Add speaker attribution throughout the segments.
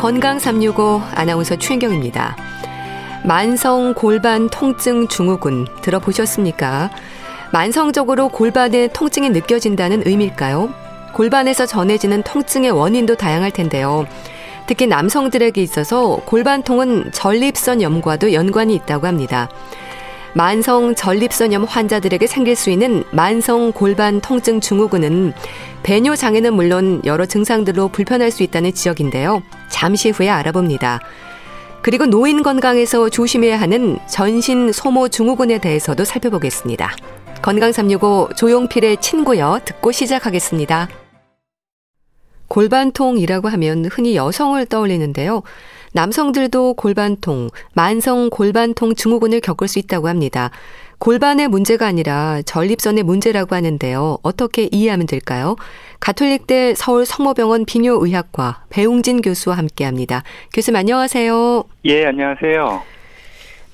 Speaker 1: 건강 365 아나운서 최인경입니다. 만성 골반 통증 증후군 들어보셨습니까? 만성적으로 골반에 통증이 느껴진다는 의미일까요? 골반에서 전해지는 통증의 원인도 다양할 텐데요. 특히 남성들에게 있어서 골반통은 전립선 염과도 연관이 있다고 합니다. 만성 전립선염 환자들에게 생길 수 있는 만성 골반 통증 증후군은 배뇨 장애는 물론 여러 증상들로 불편할 수 있다는 지적인데요. 잠시 후에 알아봅니다. 그리고 노인 건강에서 조심해야 하는 전신 소모 증후군에 대해서도 살펴보겠습니다. 건강 365 조용필의 친구여 듣고 시작하겠습니다. 골반통이라고 하면 흔히 여성을 떠올리는데요. 남성들도 골반통, 만성 골반통 증후군을 겪을 수 있다고 합니다. 골반의 문제가 아니라 전립선의 문제라고 하는데요. 어떻게 이해하면 될까요? 가톨릭대 서울 성모병원 비뇨의학과 배웅진 교수와 함께 합니다. 교수님 안녕하세요.
Speaker 2: 예, 안녕하세요.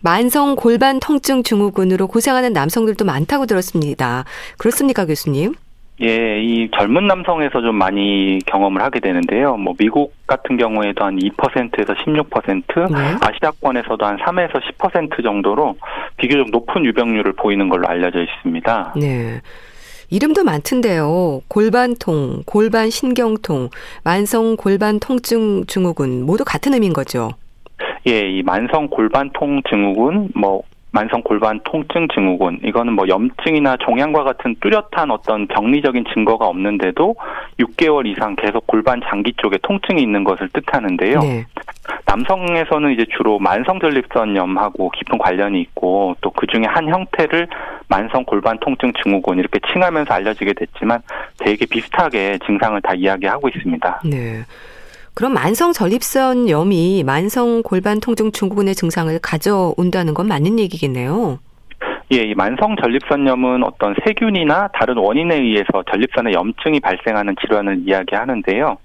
Speaker 1: 만성 골반 통증 증후군으로 고생하는 남성들도 많다고 들었습니다. 그렇습니까, 교수님?
Speaker 2: 예, 이 젊은 남성에서 좀 많이 경험을 하게 되는데요. 뭐 미국 같은 경우에도 한 2%에서 16%, 네. 아시아권에서도 한 3에서 10% 정도로 비교적 높은 유병률을 보이는 걸로 알려져 있습니다.
Speaker 1: 네. 이름도 많던데요. 골반통, 골반 신경통, 만성 골반 통증 증후군 모두 같은 의미인 거죠.
Speaker 2: 예, 이 만성 골반통 증후군, 뭐 만성 골반 통증 증후군 이거는 뭐 염증이나 종양과 같은 뚜렷한 어떤 병리적인 증거가 없는데도 6개월 이상 계속 골반 장기 쪽에 통증이 있는 것을 뜻하는데요. 네. 남성에서는 이제 주로 만성 전립선염하고 깊은 관련이 있고 또 그 중에 한 형태를 만성 골반 통증 증후군 이렇게 칭하면서 알려지게 됐지만 되게 비슷하게 증상을 다 이야기하고 있습니다.
Speaker 1: 네. 그럼 만성 전립선 염이 만성 골반 통증 증후군의 증상을 가져온다는 건 맞는 얘기겠네요.
Speaker 2: 예, 이 만성 전립선염은 어떤 세균이나 다른 원인에 의해서 전립선에 염증이 발생하는 질환을 이야기하는데요.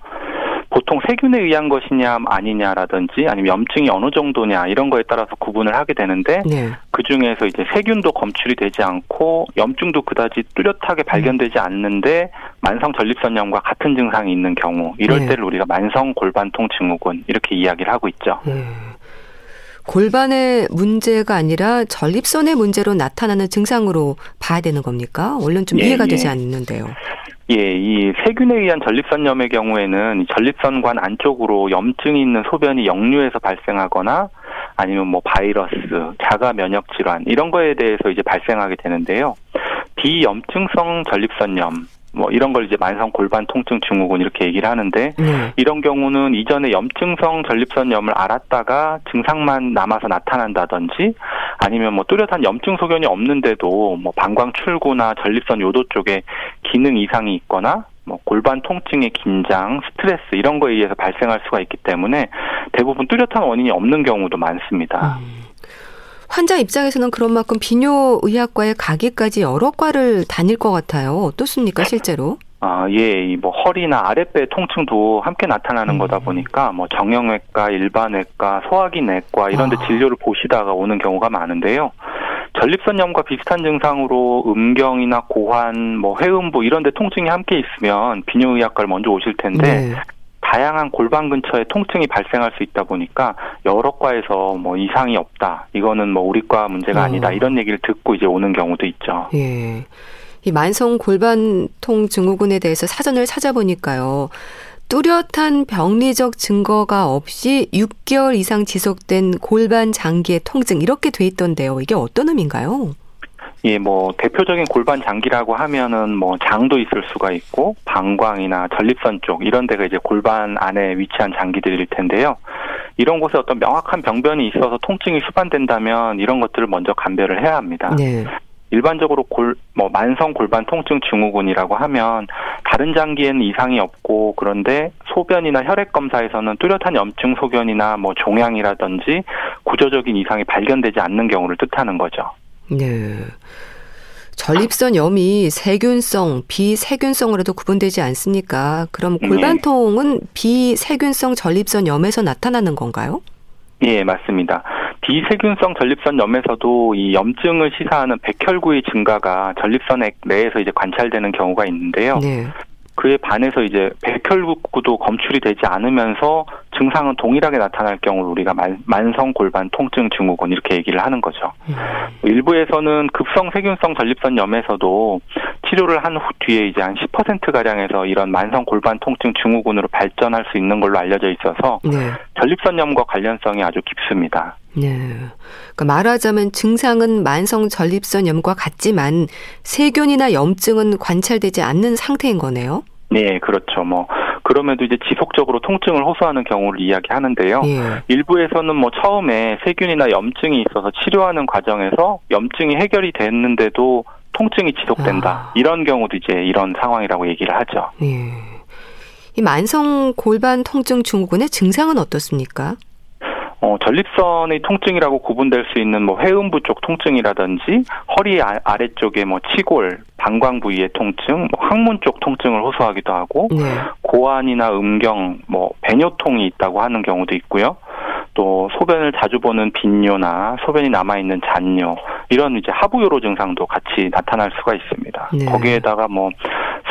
Speaker 2: 보통 세균에 의한 것이냐 아니냐라든지 아니면 염증이 어느 정도냐 이런 거에 따라서 구분을 하게 되는데 네. 그 중에서 이제 세균도 검출이 되지 않고 염증도 그다지 뚜렷하게 발견되지 음. 않는데 만성 전립선염과 같은 증상이 있는 경우 이럴 네. 때를 우리가 만성 골반통 증후군 이렇게 이야기를 하고 있죠. 네.
Speaker 1: 골반의 문제가 아니라 전립선의 문제로 나타나는 증상으로 봐야 되는 겁니까? 얼른 좀 예, 이해가 되지 예. 않는데요.
Speaker 2: 예, 이 세균에 의한 전립선염의 경우에는 전립선관 안쪽으로 염증이 있는 소변이 역류해서 발생하거나 아니면 뭐 바이러스, 자가 면역 질환 이런 거에 대해서 이제 발생하게 되는데요. 비염증성 전립선염 뭐 이런 걸 이제 만성 골반 통증 증후군 이렇게 얘기를 하는데 네. 이런 경우는 이전에 염증성 전립선 염을 알았다가 증상만 남아서 나타난다든지 아니면 뭐 뚜렷한 염증 소견이 없는데도 뭐 방광 출구나 전립선 요도 쪽에 기능 이상이 있거나 뭐 골반 통증의 긴장, 스트레스 이런 거에 의해서 발생할 수가 있기 때문에 대부분 뚜렷한 원인이 없는 경우도 많습니다. 음.
Speaker 1: 환자 입장에서는 그런 만큼 비뇨의학과에 가기까지 여러 과를 다닐 것 같아요. 어떻습니까, 실제로?
Speaker 2: 아, 예, 뭐 허리나 아랫배 통증도 함께 나타나는 음. 거다 보니까 뭐 정형외과, 일반외과, 소화기 내과 이런 데 아. 진료를 보시다가 오는 경우가 많은데요. 전립선염과 비슷한 증상으로 음경이나 고환, 뭐 회음부 이런 데 통증이 함께 있으면 비뇨의학과를 먼저 오실 텐데 네. 다양한 골반 근처에 통증이 발생할 수 있다 보니까 여러 과에서 뭐 이상이 없다. 이거는 뭐 우리 과 문제가 어. 아니다. 이런 얘기를 듣고 이제 오는 경우도 있죠.
Speaker 1: 예. 이 만성 골반통 증후군에 대해서 사전을 찾아보니까요. 뚜렷한 병리적 증거가 없이 6개월 이상 지속된 골반 장기의 통증 이렇게 돼 있던데요. 이게 어떤 의미인가요?
Speaker 2: 예, 뭐 대표적인 골반 장기라고 하면은 뭐 장도 있을 수가 있고 방광이나 전립선 쪽 이런 데가 이제 골반 안에 위치한 장기들일 텐데요. 이런 곳에 어떤 명확한 병변이 있어서 통증이 수반된다면 이런 것들을 먼저 감별을 해야 합니다. 네. 일반적으로 골, 뭐 만성 골반 통증 증후군이라고 하면 다른 장기에는 이상이 없고 그런데 소변이나 혈액 검사에서는 뚜렷한 염증 소견이나 뭐 종양이라든지 구조적인 이상이 발견되지 않는 경우를 뜻하는 거죠.
Speaker 1: 네. 전립선 염이 세균성, 비세균성으로도 구분되지 않습니까? 그럼 네. 골반통은 비세균성 전립선 염에서 나타나는 건가요?
Speaker 2: 예, 맞습니다. 비세균성 전립선 염에서도 이 염증을 시사하는 백혈구의 증가가 전립선 내에서 이제 관찰되는 경우가 있는데요. 네. 그에 반해서 이제 백혈구도 검출이 되지 않으면서 증상은 동일하게 나타날 경우 우리가 만, 성 골반 통증 증후군 이렇게 얘기를 하는 거죠. 음. 일부에서는 급성 세균성 전립선 염에서도 치료를 한 후 뒤에 이제 한 10% 가량에서 이런 만성 골반 통증 증후군으로 발전할 수 있는 걸로 알려져 있어서 네. 전립선염과 관련성이 아주 깊습니다. 네.
Speaker 1: 그러니까 말하자면 증상은 만성 전립선염과 같지만 세균이나 염증은 관찰되지 않는 상태인 거네요.
Speaker 2: 네, 그렇죠. 뭐 그럼에도 이제 지속적으로 통증을 호소하는 경우를 이야기하는데요. 예. 일부에서는 뭐 처음에 세균이나 염증이 있어서 치료하는 과정에서 염증이 해결이 됐는데도 통증이 지속된다. 아. 이런 경우도 이제 이런 상황이라고 얘기를 하죠. 예.
Speaker 1: 이 만성 골반 통증 증후군의 증상은 어떻습니까?
Speaker 2: 어, 전립선의 통증이라고 구분될 수 있는 뭐 회음부 쪽 통증이라든지 허리 아, 아래쪽에 뭐 치골, 방광 부위의 통증, 뭐 항문 쪽 통증을 호소하기도 하고 네. 고환이나 음경, 뭐 배뇨통이 있다고 하는 경우도 있고요. 또 소변을 자주 보는 빈뇨나 소변이 남아 있는 잔뇨 이런 이제 하부요로 증상도 같이 나타날 수가 있습니다. 네. 거기에다가 뭐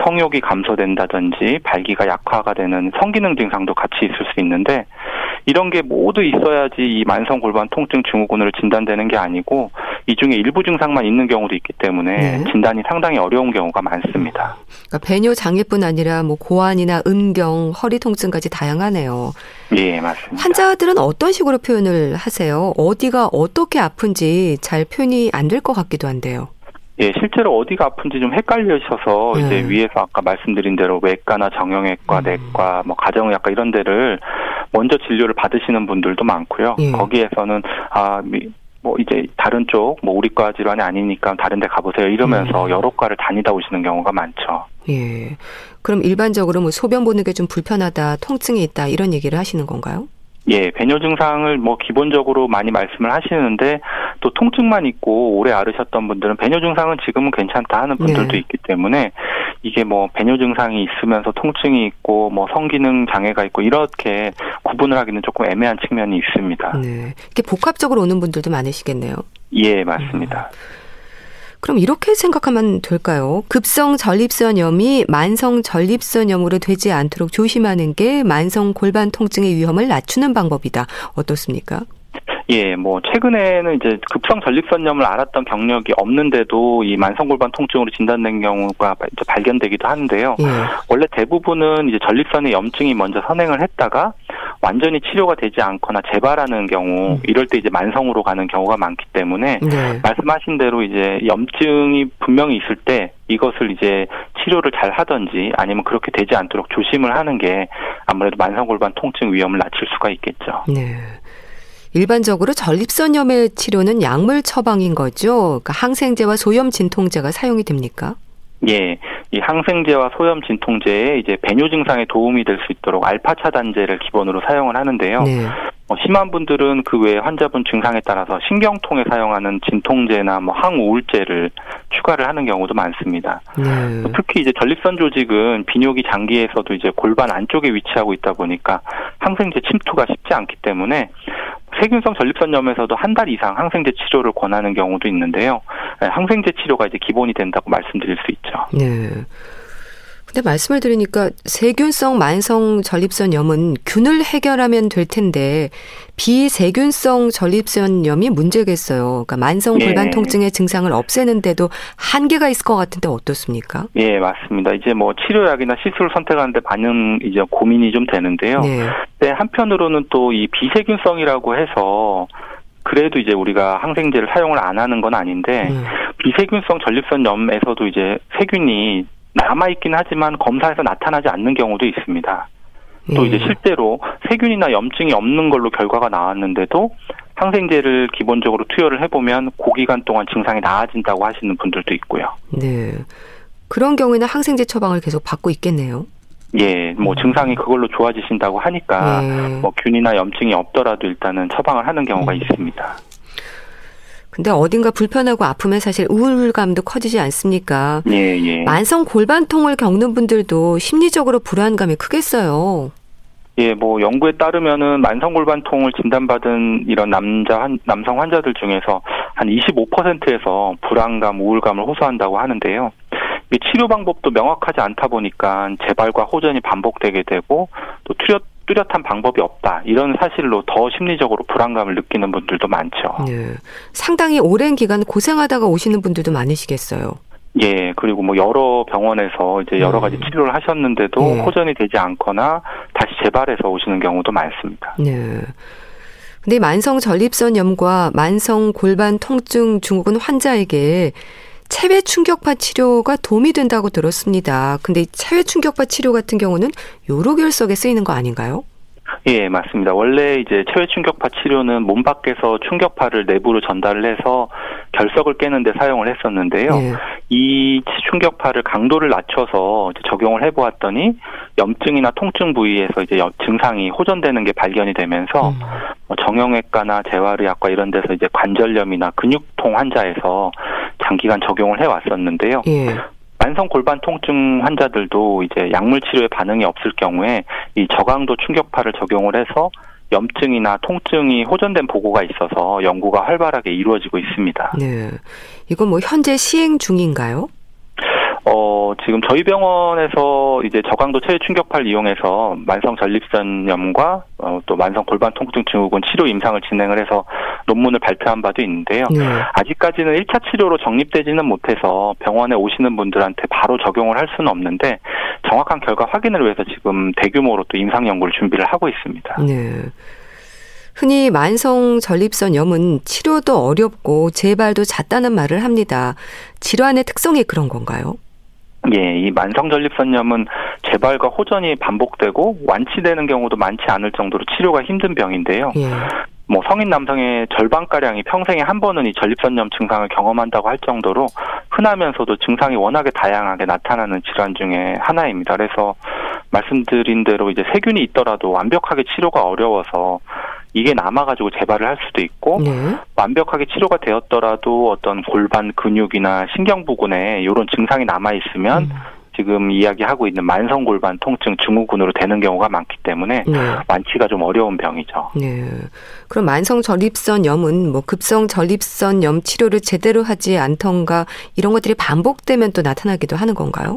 Speaker 2: 성욕이 감소된다든지 발기가 약화가 되는 성기능 증상도 같이 있을 수 있는데 이런 게 모두 있어야지 이 만성 골반 통증 증후군으로 진단되는 게 아니고 이 중에 일부 증상만 있는 경우도 있기 때문에 네. 진단이 상당히 어려운 경우가 많습니다.
Speaker 1: 그러니까 배뇨 장애뿐 아니라 뭐 고환이나 음경, 허리 통증까지 다양하네요.
Speaker 2: 예, 맞습니다.
Speaker 1: 환자들은 어떤 식으로 표현을 하세요? 어디가 어떻게 아픈지 잘 표현이 안 될 것 같기도 한데요.
Speaker 2: 예, 실제로 어디가 아픈지 좀 헷갈리셔서 네. 이제 위에서 아까 말씀드린 대로 외과나 정형외과, 음. 내과, 뭐 가정의학과 이런 데를 먼저 진료를 받으시는 분들도 많고요. 예. 거기에서는 아 뭐 이제 다른 쪽 뭐 우리과 질환이 아니니까 다른 데 가보세요 이러면서 음. 여러 과를 다니다 오시는 경우가 많죠.
Speaker 1: 예. 그럼 일반적으로 뭐 소변 보는 게 좀 불편하다, 통증이 있다 이런 얘기를 하시는 건가요?
Speaker 2: 예, 배뇨 증상을 뭐 기본적으로 많이 말씀을 하시는데 또 통증만 있고 오래 앓으셨던 분들은 배뇨 증상은 지금은 괜찮다 하는 분들도 네. 있기 때문에 이게 뭐 배뇨 증상이 있으면서 통증이 있고 뭐 성기능 장애가 있고 이렇게 구분을 하기는 조금 애매한 측면이 있습니다.
Speaker 1: 네. 이게 복합적으로 오는 분들도 많으시겠네요.
Speaker 2: 예, 맞습니다. 음.
Speaker 1: 그럼 이렇게 생각하면 될까요? 급성 전립선염이 만성 전립선염으로 되지 않도록 조심하는 게 만성 골반 통증의 위험을 낮추는 방법이다. 어떻습니까?
Speaker 2: 예, 뭐 최근에는 이제 급성 전립선염을 알았던 경력이 없는데도 이 만성골반 통증으로 진단된 경우가 발견되기도 하는데요. 예. 원래 대부분은 이제 전립선의 염증이 먼저 선행을 했다가 완전히 치료가 되지 않거나 재발하는 경우 음. 이럴 때 이제 만성으로 가는 경우가 많기 때문에 네. 말씀하신 대로 이제 염증이 분명히 있을 때 이것을 이제 치료를 잘 하든지 아니면 그렇게 되지 않도록 조심을 하는 게 아무래도 만성골반 통증 위험을 낮출 수가 있겠죠. 네.
Speaker 1: 일반적으로 전립선염의 치료는 약물 처방인 거죠. 그러니까 항생제와 소염 진통제가 사용이 됩니까?
Speaker 2: 예, 이 항생제와 소염 진통제에 이제 배뇨 증상에 도움이 될 수 있도록 알파 차단제를 기본으로 사용을 하는데요. 네. 어, 심한 분들은 그 외에 환자분 증상에 따라서 신경통에 사용하는 진통제나 뭐 항우울제를 추가를 하는 경우도 많습니다. 네. 특히 이제 전립선 조직은 비뇨기 장기에서도 이제 골반 안쪽에 위치하고 있다 보니까 항생제 침투가 쉽지 않기 때문에 세균성 전립선염에서도 한 달 이상 항생제 치료를 권하는 경우도 있는데요. 네, 항생제 치료가 이제 기본이 된다고 말씀드릴 수 있죠. 네.
Speaker 1: 근데 말씀을 들으니까 세균성 만성 전립선 염은 균을 해결하면 될 텐데 비세균성 전립선 염이 문제겠어요. 그러니까 만성 예. 골반 예. 통증의 증상을 없애는데도 한계가 있을 것 같은데 어떻습니까?
Speaker 2: 예, 맞습니다. 이제 뭐 치료약이나 시술을 선택하는데 많은 이제 고민이 좀 되는데요. 네. 네 한편으로는 또 이 비세균성이라고 해서 그래도 이제 우리가 항생제를 사용을 안 하는 건 아닌데 음. 비세균성 전립선 염에서도 이제 세균이 남아있긴 하지만 검사에서 나타나지 않는 경우도 있습니다. 또 이제 예. 실제로 세균이나 염증이 없는 걸로 결과가 나왔는데도 항생제를 기본적으로 투여를 해보면 고기간 동안 증상이 나아진다고 하시는 분들도 있고요. 네.
Speaker 1: 그런 경우에는 항생제 처방을 계속 받고 있겠네요.
Speaker 2: 예, 뭐 음. 증상이 그걸로 좋아지신다고 하니까 네. 뭐 균이나 염증이 없더라도 일단은 처방을 하는 경우가 음. 있습니다.
Speaker 1: 근데 어딘가 불편하고 아프면 사실 우울감도 커지지 않습니까? 예, 예. 만성 골반통을 겪는 분들도 심리적으로 불안감이 크겠어요.
Speaker 2: 예, 뭐 연구에 따르면은 만성 골반통을 진단받은 이런 남자 한, 남성 환자들 중에서 한 25%에서 불안감, 우울감을 호소한다고 하는데요. 치료 방법도 명확하지 않다 보니까 재발과 호전이 반복되게 되고 또 투여 뚜렷한 방법이 없다. 이런 사실로 더 심리적으로 불안감을 느끼는 분들도 많죠. 네.
Speaker 1: 상당히 오랜 기간 고생하다가 오시는 분들도 많으시겠어요.
Speaker 2: 예, 그리고 뭐 여러 병원에서 이제 여러 가지 네. 치료를 하셨는데도 네. 호전이 되지 않거나 다시 재발해서 오시는 경우도 많습니다. 네.
Speaker 1: 근데 만성 전립선염과 만성 골반 통증 증후군 환자에게 체외 충격파 치료가 도움이 된다고 들었습니다. 근데 체외 충격파 치료 같은 경우는 요로 결석에 쓰이는 거 아닌가요?
Speaker 2: 예, 맞습니다. 원래 이제 체외 충격파 치료는 몸 밖에서 충격파를 내부로 전달을 해서 결석을 깨는 데 사용을 했었는데요. 예. 이 충격파를 강도를 낮춰서 적용을 해 보았더니 염증이나 통증 부위에서 이제 증상이 호전되는 게 발견이 되면서 음. 뭐 정형외과나 재활의학과 이런 데서 이제 관절염이나 근육통 환자에서 장기간 적용을 해 왔었는데요. 예. 만성 골반 통증 환자들도 이제 약물 치료에 반응이 없을 경우에 이 저강도 충격파를 적용을 해서 염증이나 통증이 호전된 보고가 있어서 연구가 활발하게 이루어지고 있습니다. 네.
Speaker 1: 이건 뭐 현재 시행 중인가요?
Speaker 2: 어, 지금 저희 병원에서 이제 저강도 체외 충격파를 이용해서 만성 전립선염과 어, 또 만성 골반 통증 증후군 치료 임상을 진행을 해서 논문을 발표한 바도 있는데요. 네. 아직까지는 1차 치료로 정립되지는 못해서 병원에 오시는 분들한테 바로 적용을 할 수는 없는데 정확한 결과 확인을 위해서 지금 대규모로 또 임상 연구를 준비를 하고 있습니다. 네.
Speaker 1: 흔히 만성 전립선염은 치료도 어렵고 재발도 잦다는 말을 합니다. 질환의 특성이 그런 건가요?
Speaker 2: 예, 이 만성 전립선염은 재발과 호전이 반복되고 완치되는 경우도 많지 않을 정도로 치료가 힘든 병인데요. 예. 뭐 성인 남성의 절반가량이 평생에 한 번은 이 전립선염 증상을 경험한다고 할 정도로 흔하면서도 증상이 워낙에 다양하게 나타나는 질환 중에 하나입니다. 그래서 말씀드린 대로 이제 세균이 있더라도 완벽하게 치료가 어려워서 이게 남아가지고 재발을 할 수도 있고 네. 완벽하게 치료가 되었더라도 어떤 골반 근육이나 신경 부근에 이런 증상이 남아 있으면 음. 지금 이야기하고 있는 만성 골반 통증 증후군으로 되는 경우가 많기 때문에 네. 완치가 좀 어려운 병이죠. 네.
Speaker 1: 그럼 만성 전립선 염은 뭐 급성 전립선 염 치료를 제대로 하지 않던가 이런 것들이 반복되면 또 나타나기도 하는 건가요?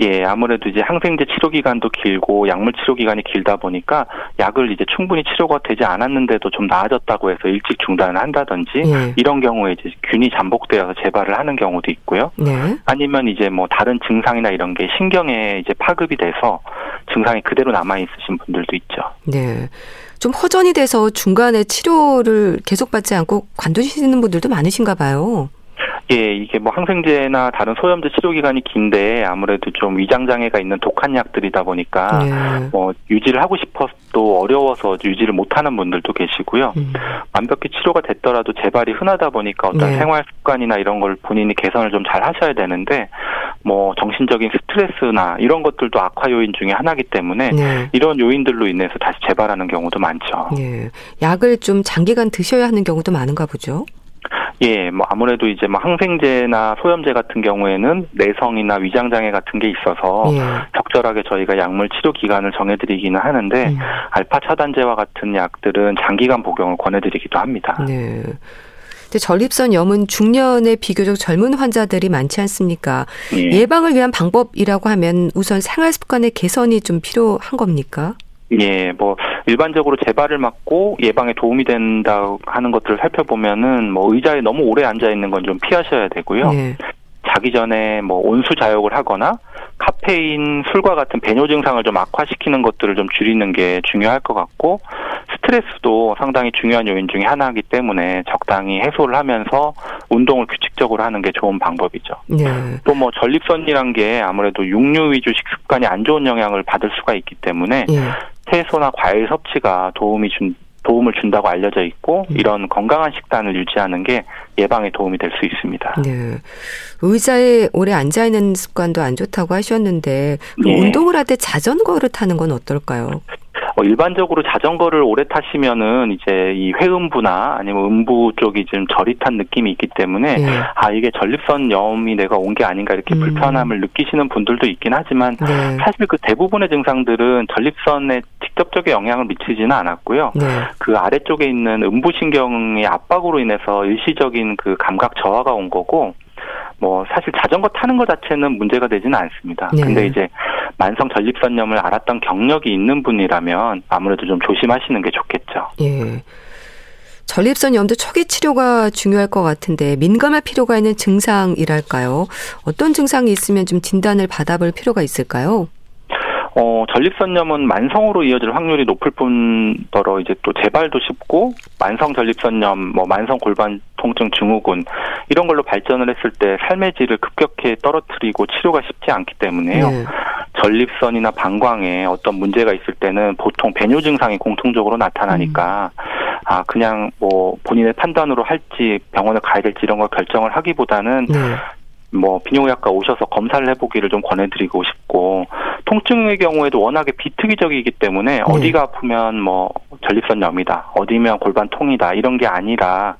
Speaker 2: 예, 아무래도 이제 항생제 치료 기간도 길고 약물 치료 기간이 길다 보니까 약을 이제 충분히 치료가 되지 않았는데도 좀 나아졌다고 해서 일찍 중단을 한다든지 예. 이런 경우에 이제 균이 잠복되어서 재발을 하는 경우도 있고요. 네. 아니면 이제 뭐 다른 증상이나 이런 게 신경에 이제 파급이 돼서 증상이 그대로 남아 있으신 분들도 있죠. 네.
Speaker 1: 좀 허전이 돼서 중간에 치료를 계속 받지 않고 관두시는 분들도 많으신가 봐요.
Speaker 2: 예, 이게 뭐 항생제나 다른 소염제 치료 기간이 긴데 아무래도 좀 위장 장애가 있는 독한 약들이다 보니까 예. 뭐 유지를 하고 싶어도 어려워서 유지를 못하는 분들도 계시고요. 음. 완벽히 치료가 됐더라도 재발이 흔하다 보니까 어떤 예. 생활 습관이나 이런 걸 본인이 개선을 좀 잘 하셔야 되는데 뭐 정신적인 스트레스나 이런 것들도 악화 요인 중에 하나기 때문에 예. 이런 요인들로 인해서 다시 재발하는 경우도 많죠. 예.
Speaker 1: 약을 좀 장기간 드셔야 하는 경우도 많은가 보죠.
Speaker 2: 예, 뭐 아무래도 이제 뭐 항생제나 소염제 같은 경우에는 내성이나 위장 장애 같은 게 있어서 예. 적절하게 저희가 약물 치료 기간을 정해드리기는 하는데 예. 알파 차단제와 같은 약들은 장기간 복용을 권해드리기도 합니다. 네.
Speaker 1: 근데 전립선 염은 중년의 비교적 젊은 환자들이 많지 않습니까? 예. 방을 위한 방법이라고 하면 우선 생활 습관의 개선이 좀 필요한 겁니까?
Speaker 2: 예, 뭐 일반적으로 재발을 막고 예방에 도움이 된다 하는 것들을 살펴보면은 뭐 의자에 너무 오래 앉아 있는 건 좀 피하셔야 되고요. 예. 자기 전에 뭐 온수 자욕을 하거나 카페인, 술과 같은 배뇨 증상을 좀 악화시키는 것들을 좀 줄이는 게 중요할 것 같고 스트레스도 상당히 중요한 요인 중에 하나이기 때문에 적당히 해소를 하면서 운동을 규칙적으로 하는 게 좋은 방법이죠. 네. 또뭐 전립선이란 게 아무래도 육류 위주 식습관이 안 좋은 영향을 받을 수가 있기 때문에 네. 채소나 과일 섭취가 도움이 준 도움을 준다고 알려져 있고 음. 이런 건강한 식단을 유지하는 게 예방에 도움이 될 수 있습니다. 네.
Speaker 1: 의자에 오래 앉아 있는 습관도 안 좋다고 하셨는데 네. 운동을 할 때 자전거를 타는 건 어떨까요?
Speaker 2: 어, 일반적으로 자전거를 오래 타시면은 이제 이 회음부나 아니면 음부 쪽이 좀 저릿한 느낌이 있기 때문에 네. 아 이게 전립선 염이 내가 온 게 아닌가 이렇게 음. 불편함을 느끼시는 분들도 있긴 하지만 네. 사실 그 대부분의 증상들은 전립선에 직접적인 영향을 미치지는 않았고요. 네. 그 아래쪽에 있는 음부신경의 압박으로 인해서 일시적인 그 감각 저하가 온 거고 뭐 사실 자전거 타는 것 자체는 문제가 되지는 않습니다. 네. 근데 이제 만성 전립선염을 알았던 경력이 있는 분이라면 아무래도 좀 조심하시는 게 좋겠죠.
Speaker 1: 예. 전립선염도 초기 치료가 중요할 것 같은데 민감할 필요가 있는 증상이랄까요? 어떤 증상이 있으면 좀 진단을 받아볼 필요가 있을까요?
Speaker 2: 어, 전립선염은 만성으로 이어질 확률이 높을 뿐더러 이제 또 재발도 쉽고 만성 전립선염, 뭐 만성 골반 통증 증후군 이런 걸로 발전을 했을 때 삶의 질을 급격히 떨어뜨리고 치료가 쉽지 않기 때문에요. 네. 전립선이나 방광에 어떤 문제가 있을 때는 보통 배뇨 증상이 공통적으로 나타나니까 음. 아 그냥 뭐 본인의 판단으로 할지 병원에 가야 될지 이런 걸 결정을 하기보다는 네. 뭐 비뇨기학과 오셔서 검사를 해보기를 좀 권해드리고 싶고 통증의 경우에도 워낙에 비특이적이기 때문에 네. 어디가 아프면 뭐 전립선염이다 어디면 골반통이다 이런 게 아니라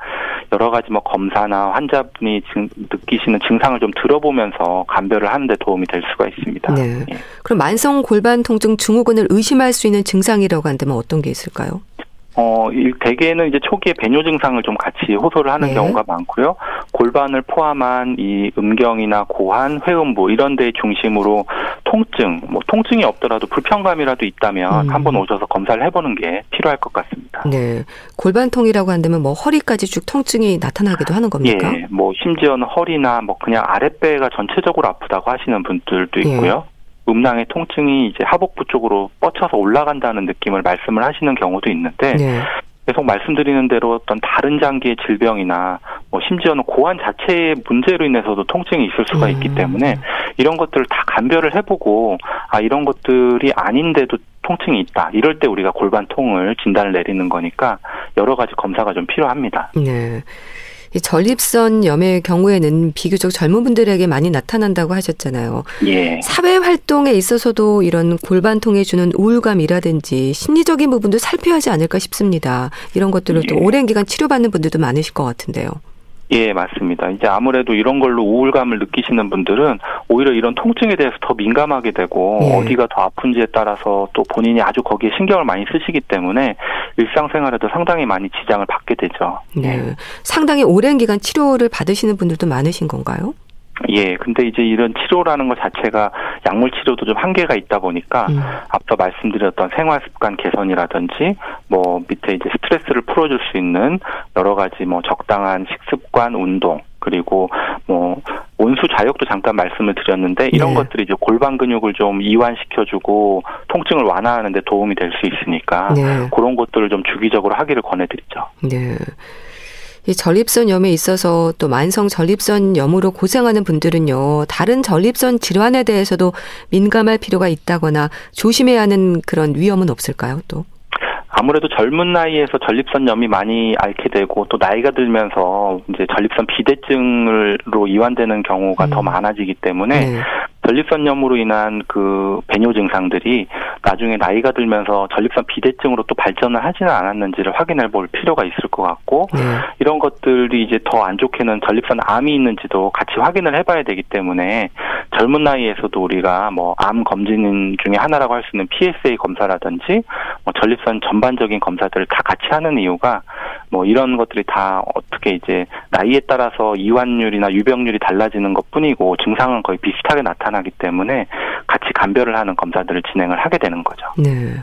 Speaker 2: 여러 가지 뭐 검사나 환자분이 증, 느끼시는 증상을 좀 들어보면서 감별을 하는데 도움이 될 수가 있습니다. 네.
Speaker 1: 예. 그럼 만성 골반 통증 증후군을 의심할 수 있는 증상이라고 한다면 어떤 게 있을까요?
Speaker 2: 어, 대개는 이제 초기에 배뇨 증상을 좀 같이 호소를 하는 네. 경우가 많고요. 골반을 포함한 이 음경이나 고환, 회음부 이런 데 중심으로 통증, 뭐 통증이 없더라도 불편감이라도 있다면 음. 한번 오셔서 검사를 해보는 게 필요할 것 같습니다.
Speaker 1: 네. 골반통이라고 한다면 뭐 허리까지 쭉 통증이 나타나기도 하는 겁니까?
Speaker 2: 예. 뭐 심지어는 허리나 뭐 그냥 아랫배가 전체적으로 아프다고 하시는 분들도 예. 있고요. 예. 음낭의 통증이 이제 하복부 쪽으로 뻗쳐서 올라간다는 느낌을 말씀을 하시는 경우도 있는데 네. 계속 말씀드리는 대로 어떤 다른 장기의 질병이나 뭐 심지어는 고환 자체의 문제로 인해서도 통증이 있을 수가 음. 있기 때문에 이런 것들을 다 감별을 해보고 아 이런 것들이 아닌데도 통증이 있다 이럴 때 우리가 골반통을 진단을 내리는 거니까 여러 가지 검사가 좀 필요합니다.
Speaker 1: 네. 이 전립선 염의 경우에는 비교적 젊은 분들에게 많이 나타난다고 하셨잖아요. 예. 사회 활동에 있어서도 이런 골반통에 주는 우울감이라든지 심리적인 부분도 살펴야 하지 않을까 싶습니다. 이런 것들을 예. 또 오랜 기간 치료받는 분들도 많으실 것 같은데요.
Speaker 2: 예, 맞습니다. 이제 아무래도 이런 걸로 우울감을 느끼시는 분들은 오히려 이런 통증에 대해서 더 민감하게 되고 예. 어디가 더 아픈지에 따라서 또 본인이 아주 거기에 신경을 많이 쓰시기 때문에 일상생활에도 상당히 많이 지장을 받게 되죠.
Speaker 1: 네. 예. 상당히 오랜 기간 치료를 받으시는 분들도 많으신 건가요?
Speaker 2: 예, 근데 이제 이런 치료라는 것 자체가 약물 치료도 좀 한계가 있다 보니까 음. 앞서 말씀드렸던 생활 습관 개선이라든지 뭐 밑에 이제 스트레스를 풀어줄 수 있는 여러 가지 뭐 적당한 식습관, 운동 그리고 뭐 온수 자욕도 잠깐 말씀을 드렸는데 이런 네. 것들이 이제 골반 근육을 좀 이완시켜주고 통증을 완화하는 데 도움이 될 수 있으니까 네. 그런 것들을 좀 주기적으로 하기를 권해드리죠.
Speaker 1: 네. 이 전립선염에 있어서 또 만성 전립선염으로 고생하는 분들은요, 다른 전립선 질환에 대해서도 민감할 필요가 있다거나 조심해야 하는 그런 위험은 없을까요, 또?
Speaker 2: 아무래도 젊은 나이에서 전립선염이 많이 앓게 되고 또 나이가 들면서 이제 전립선 비대증으로 이완되는 경우가 음. 더 많아지기 때문에 네. 전립선염으로 인한 그 배뇨 증상들이 나중에 나이가 들면서 전립선 비대증으로 또 발전을 하지는 않았는지를 확인해 볼 필요가 있을 것 같고 네. 이런 것들이 이제 더 안 좋게는 전립선 암이 있는지도 같이 확인을 해봐야 되기 때문에 젊은 나이에서도 우리가 뭐 암 검진 중에 하나라고 할 수 있는 PSA 검사라든지 뭐 전립선 전반적인 검사들을 다 같이 하는 이유가 뭐 이런 것들이 다 어떻게 이제 나이에 따라서 이완율이나 유병률이 달라지는 것 뿐이고 증상은 거의 비슷하게 나타나기 때문에 같이 감별을 하는 검사들을 진행을 하게 되는 거죠.
Speaker 1: 네.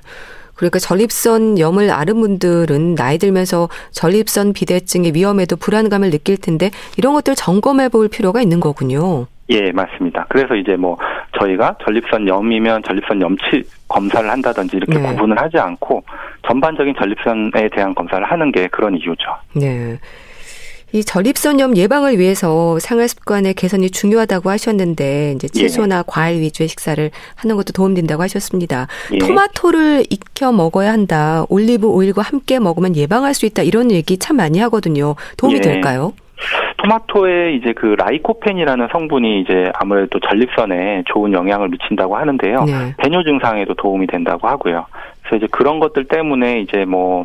Speaker 1: 그러니까 전립선 염을 앓은 분들은 나이 들면서 전립선 비대증의 위험에도 불안감을 느낄 텐데 이런 것들 점검해 볼 필요가 있는 거군요.
Speaker 2: 예, 맞습니다. 그래서 이제 뭐 저희가 전립선 염이면 전립선 염치 검사를 한다든지 이렇게 네. 구분을 하지 않고 전반적인 전립선에 대한 검사를 하는 게 그런 이유죠.
Speaker 1: 네. 이 전립선염 예방을 위해서 생활 습관의 개선이 중요하다고 하셨는데 이제 예. 채소나 예. 과일 위주의 식사를 하는 것도 도움된다고 하셨습니다. 예. 토마토를 익혀 먹어야 한다. 올리브 오일과 함께 먹으면 예방할 수 있다. 이런 얘기 참 많이 하거든요. 도움이 예. 될까요?
Speaker 2: 토마토에 이제 그 라이코펜이라는 성분이 이제 아무래도 전립선에 좋은 영향을 미친다고 하는데요. 네. 배뇨 증상에도 도움이 된다고 하고요. 그래서 이제 그런 것들 때문에 이제 뭐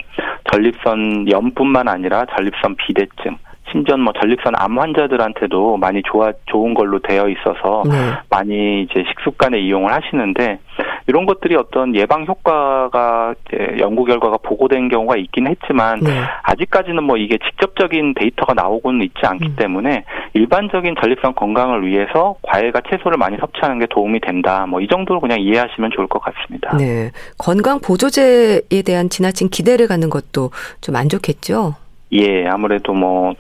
Speaker 2: 전립선 염뿐만 아니라 전립선 비대증 심지어 뭐 전립선 암 환자들한테도 많이 좋아 좋은 걸로 되어 있어서 네. 많이 이제 식습관에 이용을 하시는데 이런 것들이 어떤 예방 효과가 이제 연구 결과가 보고된 경우가 있긴 했지만 네. 아직까지는 뭐 이게 직접적인 데이터가 나오고는 있지 않기 음. 때문에 일반적인 전립선 건강을 위해서 과일과 채소를 많이 섭취하는 게 도움이 된다. 뭐 이 정도로 그냥 이해하시면 좋을 것 같습니다.
Speaker 1: 네. 건강 보조제에 대한 지나친 기대를 갖는 것도 좀 안 좋겠죠?
Speaker 2: 예, 아무래도 뭐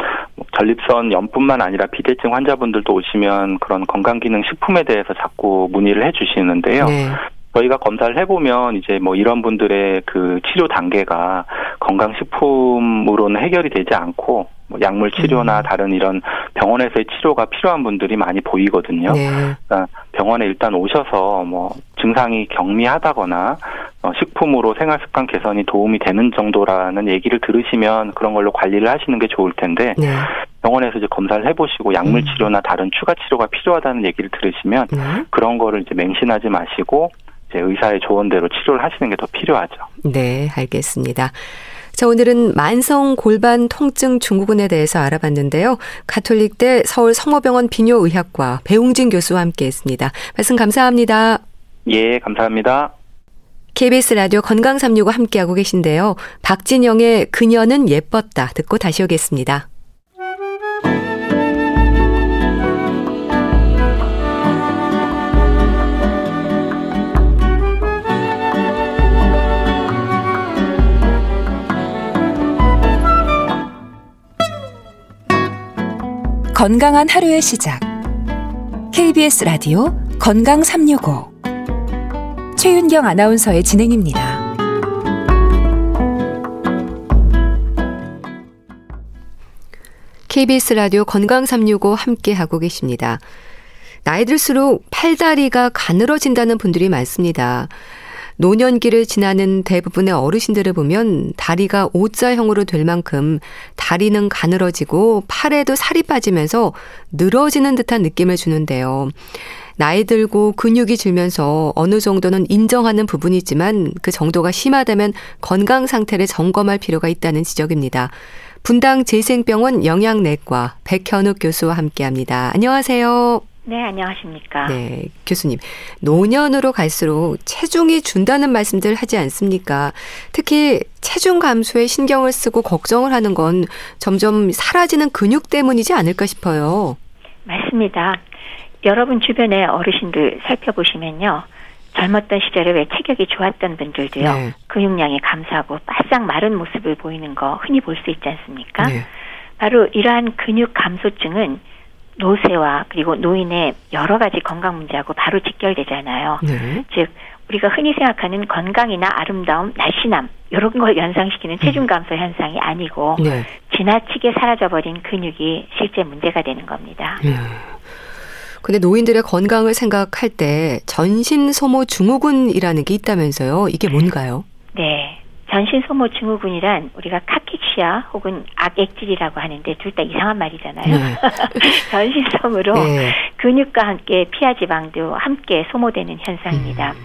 Speaker 2: 전립선 염뿐만 아니라 비대증 환자분들도 오시면 그런 건강기능 식품에 대해서 자꾸 문의를 해주시는데요. 네. 저희가 검사를 해보면 이제 뭐 이런 분들의 그 치료 단계가 건강식품으로는 해결이 되지 않고 뭐 약물 치료나 음. 다른 이런 병원에서의 치료가 필요한 분들이 많이 보이거든요. 네. 그러니까 병원에 일단 오셔서 뭐 증상이 경미하다거나 어, 식품으로 생활 습관 개선이 도움이 되는 정도라는 얘기를 들으시면 그런 걸로 관리를 하시는 게 좋을 텐데 네. 병원에서 이제 검사를 해보시고 약물 음. 치료나 다른 추가 치료가 필요하다는 얘기를 들으시면 네. 그런 거를 이제 맹신하지 마시고 이제 의사의 조언대로 치료를 하시는 게 더 필요하죠.
Speaker 1: 네, 알겠습니다. 자, 오늘은 만성 골반 통증 증후군에 대해서 알아봤는데요. 가톨릭대 서울 성모병원 비뇨의학과 배웅진 교수와 함께 했습니다. 말씀 감사합니다.
Speaker 2: 예, 감사합니다.
Speaker 1: KBS 라디오 건강 365 함께하고 계신데요. 박진영의 그녀는 예뻤다 듣고 다시 오겠습니다.
Speaker 3: 건강한 하루의 시작. KBS 라디오 건강 365. 최윤경 아나운서의 진행입니다.
Speaker 1: KBS 라디오 건강 365 함께 하고 계십니다. 나이 들수록 팔다리가 가늘어진다는 분들이 많습니다. 노년기를 지나는 대부분의 어르신들을 보면 다리가 O자형으로 될 만큼 다리는 가늘어지고 팔에도 살이 빠지면서 늘어지는 듯한 느낌을 주는데요. 나이 들고 근육이 줄면서 어느 정도는 인정하는 부분이지만 그 정도가 심하다면 건강 상태를 점검할 필요가 있다는 지적입니다. 분당 재생병원 영양내과 백현욱 교수와 함께 합니다. 안녕하세요.
Speaker 4: 네, 안녕하십니까.
Speaker 1: 네, 교수님. 노년으로 갈수록 체중이 준다는 말씀들 하지 않습니까? 특히 체중 감소에 신경을 쓰고 걱정을 하는 건 점점 사라지는 근육 때문이지 않을까 싶어요.
Speaker 4: 맞습니다. 여러분 주변의 어르신들 살펴보시면요. 젊었던 시절에 왜 체격이 좋았던 분들도요. 네. 근육량이 감소하고 바싹 마른 모습을 보이는 거 흔히 볼 수 있지 않습니까? 네. 바로 이러한 근육 감소증은 노쇠와 그리고 노인의 여러 가지 건강 문제하고 바로 직결되잖아요. 네. 즉 우리가 흔히 생각하는 건강이나 아름다움, 날씬함 이런 걸 연상시키는 체중 감소 현상이 아니고 네. 지나치게 사라져버린 근육이 실제 문제가 되는 겁니다. 네.
Speaker 1: 근데 노인들의 건강을 생각할 때 전신 소모 증후군이라는 게 있다면서요. 이게 뭔가요?
Speaker 4: 네. 전신 소모 증후군이란 우리가 카키시아 혹은 악액질이라고 하는데 둘 다 이상한 말이잖아요. 네. 전신성으로 네. 근육과 함께 피하 지방도 함께 소모되는 현상입니다. 음.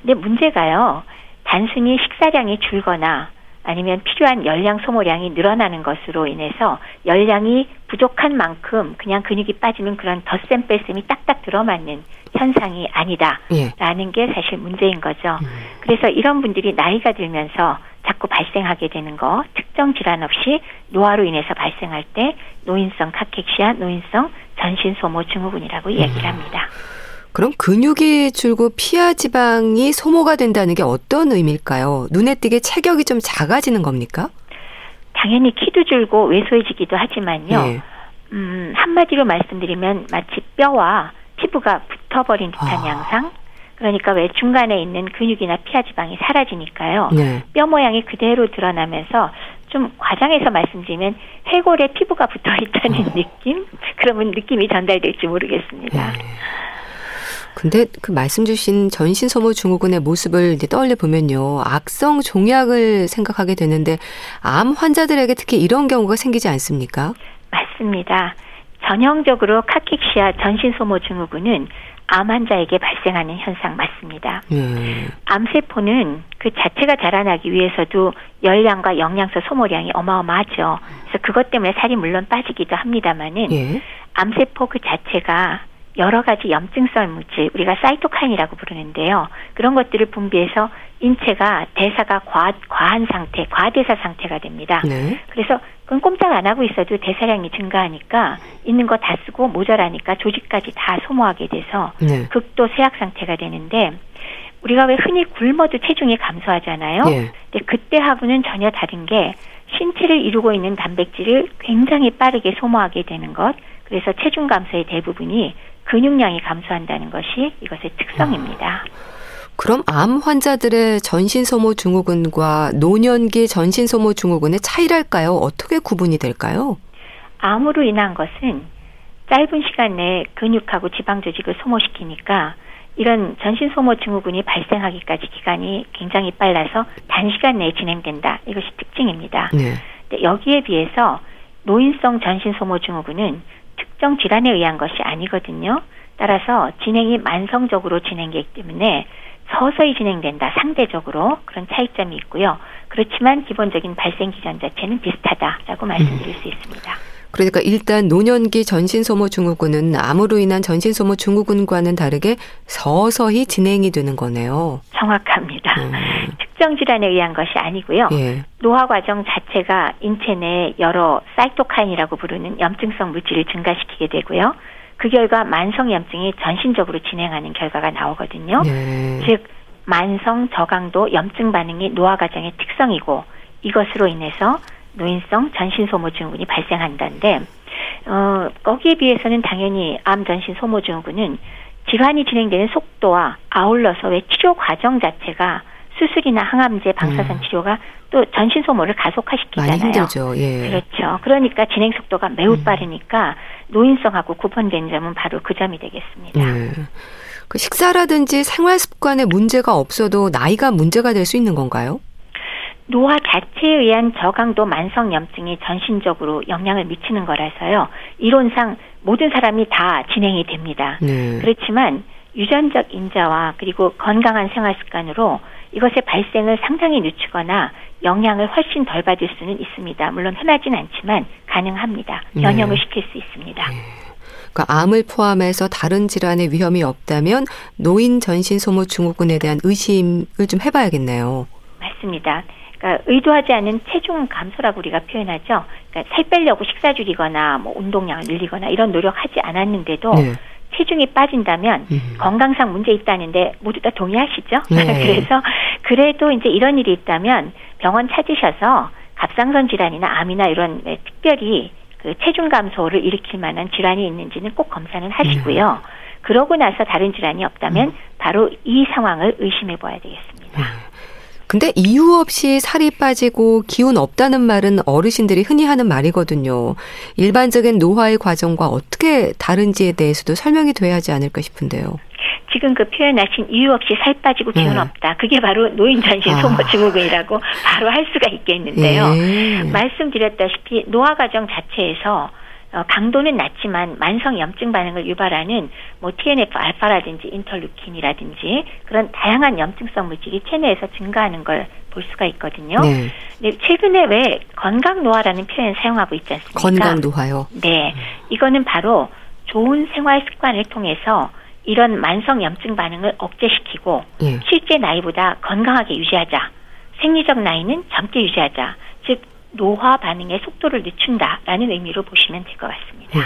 Speaker 4: 근데 문제가요. 단순히 식사량이 줄거나 아니면 필요한 열량 소모량이 늘어나는 것으로 인해서 열량이 부족한 만큼 그냥 근육이 빠지는 그런 덧셈 뺄셈이 딱딱 들어맞는 현상이 아니다라는 예. 게 사실 문제인 거죠. 음. 그래서 이런 분들이 나이가 들면서 자꾸 발생하게 되는 거 특정 질환 없이 노화로 인해서 발생할 때 노인성 카케시아, 노인성 전신 소모 증후군이라고 음. 얘기를 합니다.
Speaker 1: 그럼 근육이 줄고 피하 지방이 소모가 된다는 게 어떤 의미일까요? 눈에 띄게 체격이 좀 작아지는 겁니까?
Speaker 4: 당연히 키도 줄고 왜소해지기도 하지만요. 네. 음, 한마디로 말씀드리면 마치 뼈와 피부가 붙어버린 듯한 아. 양상. 그러니까 왜 중간에 있는 근육이나 피하 지방이 사라지니까요. 네. 뼈 모양이 그대로 드러나면서 좀 과장해서 말씀드리면 해골에 피부가 붙어 있다는 어. 느낌? 그러면 느낌이 전달될지 모르겠습니다. 네.
Speaker 1: 근데 그 말씀 주신 전신 소모 증후군의 모습을 이제 떠올려 보면요. 악성 종약을 생각하게 되는데 암 환자들에게 특히 이런 경우가 생기지 않습니까?
Speaker 4: 맞습니다. 전형적으로 카킥시아 전신 소모 증후군은 암 환자에게 발생하는 현상 맞습니다. 음. 암세포는 그 자체가 자라나기 위해서도 열량과 영양소 소모량이 어마어마하죠. 그래서 그것 때문에 살이 물론 빠지기도 합니다만은 예. 암세포 그 자체가 여러 가지 염증성 물질, 우리가 사이토카인이라고 부르는데요. 그런 것들을 분비해서 인체가 대사가 과, 과한 상태, 과대사 상태가 됩니다. 네. 그래서 그건 꼼짝 안 하고 있어도 대사량이 증가하니까 있는 거 다 쓰고 모자라니까 조직까지 다 소모하게 돼서 네. 극도 쇠약 상태가 되는데 우리가 왜 흔히 굶어도 체중이 감소하잖아요. 네. 근데 그때하고는 전혀 다른 게 신체를 이루고 있는 단백질을 굉장히 빠르게 소모하게 되는 것. 그래서 체중 감소의 대부분이 근육량이 감소한다는 것이 이것의 특성입니다.
Speaker 1: 그럼 암 환자들의 전신 소모 증후군과 노년기 전신 소모 증후군의 차이랄까요? 어떻게 구분이 될까요?
Speaker 4: 암으로 인한 것은 짧은 시간 내에 근육하고 지방 조직을 소모시키니까 이런 전신 소모 증후군이 발생하기까지 기간이 굉장히 빨라서 단시간 내에 진행된다. 이것이 특징입니다. 네. 여기에 비해서 노인성 전신 소모 증후군은 특정 질환에 의한 것이 아니거든요. 따라서 진행이 만성적으로 진행되기 때문에 서서히 진행된다. 상대적으로 그런 차이점이 있고요. 그렇지만 기본적인 발생 기전 자체는 비슷하다라고 말씀드릴 수 있습니다.
Speaker 1: 그러니까 일단 노년기 전신소모 증후군은 암으로 인한 전신소모 증후군과는 다르게 서서히 진행이 되는 거네요.
Speaker 4: 정확합니다. 음. 특정 질환에 의한 것이 아니고요. 예. 노화 과정 자체가 인체 내 여러 사이토카인이라고 부르는 염증성 물질을 증가시키게 되고요. 그 결과 만성 염증이 전신적으로 진행하는 결과가 나오거든요. 예. 즉 만성 저강도 염증 반응이 노화 과정의 특성이고 이것으로 인해서 노인성 전신 소모 증후군이 발생한다는데 어, 거기에 비해서는 당연히 암 전신 소모 증후군은 질환이 진행되는 속도와 아울러서 왜 치료 과정 자체가 수술이나 항암제, 방사선 음. 치료가 또 전신 소모를 가속화시키잖아요.
Speaker 1: 많이 힘들죠. 예.
Speaker 4: 그렇죠. 그러니까 진행 속도가 매우 음. 빠르니까 노인성하고 구분된 점은 바로 그 점이 되겠습니다. 예.
Speaker 1: 그 식사라든지 생활 습관에 문제가 없어도 나이가 문제가 될 수 있는 건가요?
Speaker 4: 노화 자체에 의한 저강도 만성 염증이 전신적으로 영향을 미치는 거라서요. 이론상 모든 사람이 다 진행이 됩니다. 네. 그렇지만 유전적 인자와 그리고 건강한 생활 습관으로 이것의 발생을 상당히 늦추거나 영향을 훨씬 덜 받을 수는 있습니다. 물론 흔하진 않지만 가능합니다. 네. 변형을 네. 시킬 수 있습니다. 네.
Speaker 1: 그러니까 암을 포함해서 다른 질환의 위험이 없다면 노인 전신 소모 증후군에 대한 의심을 좀 해봐야겠네요.
Speaker 4: 맞습니다. 그러니까 의도하지 않은 체중 감소라고 우리가 표현하죠. 그러니까 살 빼려고 식사 줄이거나 뭐 운동량을 늘리거나 이런 노력하지 않았는데도 네. 체중이 빠진다면 음. 건강상 문제 있다는데 모두 다 동의하시죠? 네. 그래서 그래도 이제 이런 일이 있다면 병원 찾으셔서 갑상선 질환이나 암이나 이런 특별히 그 체중 감소를 일으킬 만한 질환이 있는지는 꼭 검사는 하시고요. 음. 그러고 나서 다른 질환이 없다면 음. 바로 이 상황을 의심해 봐야 되겠습니다. 네.
Speaker 1: 근데 이유 없이 살이 빠지고 기운 없다는 말은 어르신들이 흔히 하는 말이거든요. 일반적인 노화의 과정과 어떻게 다른지에 대해서도 설명이 돼야 하지 않을까 싶은데요.
Speaker 4: 지금 그 표현하신 이유 없이 살 빠지고 기운 네. 없다. 그게 바로 노인 전신 소모 아. 증후군이라고 바로 할 수가 있겠는데요. 네. 말씀드렸다시피 노화 과정 자체에서 어, 강도는 낮지만 만성 염증 반응을 유발하는 뭐 TNF 알파라든지 인터루킨이라든지 그런 다양한 염증성 물질이 체내에서 증가하는 걸 볼 수가 있거든요. 네. 근데 최근에 왜 건강 노화라는 표현 사용하고 있지 않습니까?
Speaker 1: 건강 노화요.
Speaker 4: 네. 이거는 바로 좋은 생활 습관을 통해서 이런 만성 염증 반응을 억제시키고 네. 실제 나이보다 건강하게 유지하자. 생리적 나이는 젊게 유지하자. 즉 노화 반응의 속도를 늦춘다라는 의미로 보시면 될 것 같습니다. 네.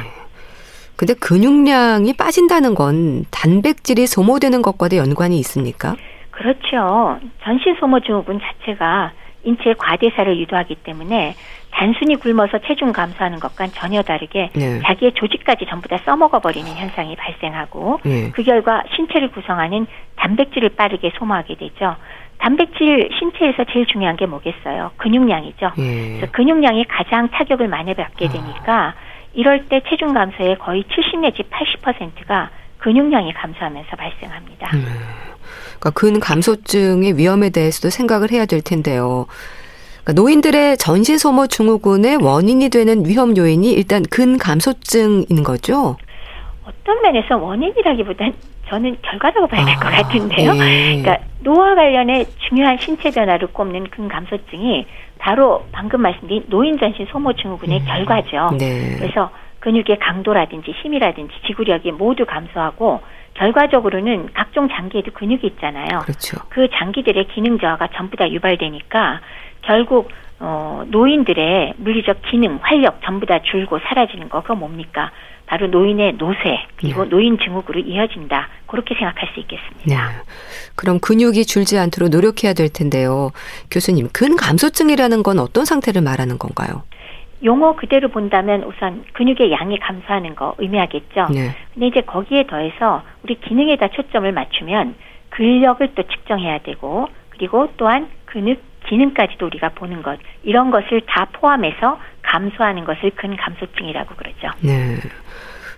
Speaker 1: 근데 근육량이 빠진다는 건 단백질이 소모되는 것과도 연관이 있습니까?
Speaker 4: 그렇죠. 전신 소모 증후군 자체가 인체의 과대사를 유도하기 때문에 단순히 굶어서 체중 감소하는 것과는 전혀 다르게 네. 자기의 조직까지 전부 다 써먹어 버리는 현상이 발생하고 네. 그 결과 신체를 구성하는 단백질을 빠르게 소모하게 되죠. 단백질 신체에서 제일 중요한 게 뭐겠어요? 근육량이죠. 예. 그래서 근육량이 가장 타격을 많이 받게 되니까 아. 이럴 때 체중 감소의 거의 70 내지 80%가 근육량이 감소하면서 발생합니다. 음.
Speaker 1: 그러니까 근 감소증의 위험에 대해서도 생각을 해야 될 텐데요. 그러니까 노인들의 전신 소모 증후군의 원인이 되는 위험 요인이 일단 근 감소증인 거죠.
Speaker 4: 어떤 면에서 원인이라기보단 저는 결과라고 봐야 될것 아, 같은데요. 네. 그러니까 노화 관련해 중요한 신체 변화를 꼽는 근감소증이 바로 방금 말씀드린 노인 전신 소모 증후군의 음. 결과죠. 네. 그래서 근육의 강도라든지 힘이라든지 지구력이 모두 감소하고 결과적으로는 각종 장기에도 근육이 있잖아요.
Speaker 1: 그렇죠.
Speaker 4: 그 장기들의 기능 저하가 전부 다 유발되니까 결국 어, 노인들의 물리적 기능, 활력 전부 다 줄고 사라지는 거 그거 뭡니까? 바로 노인의 노쇠 그리고 네. 노인 증후군으로 이어진다. 그렇게 생각할 수 있겠습니다. 네.
Speaker 1: 그럼 근육이 줄지 않도록 노력해야 될 텐데요. 교수님, 근감소증이라는 건 어떤 상태를 말하는 건가요?
Speaker 4: 용어 그대로 본다면 우선 근육의 양이 감소하는 거 의미하겠죠. 네. 근데 이제 거기에 더해서 우리 기능에다 초점을 맞추면 근력을 또 측정해야 되고 그리고 또한 근육 기능까지도 우리가 보는 것 이런 것을 다 포함해서 감소하는 것을 근감소증이라고 그러죠.
Speaker 1: 네.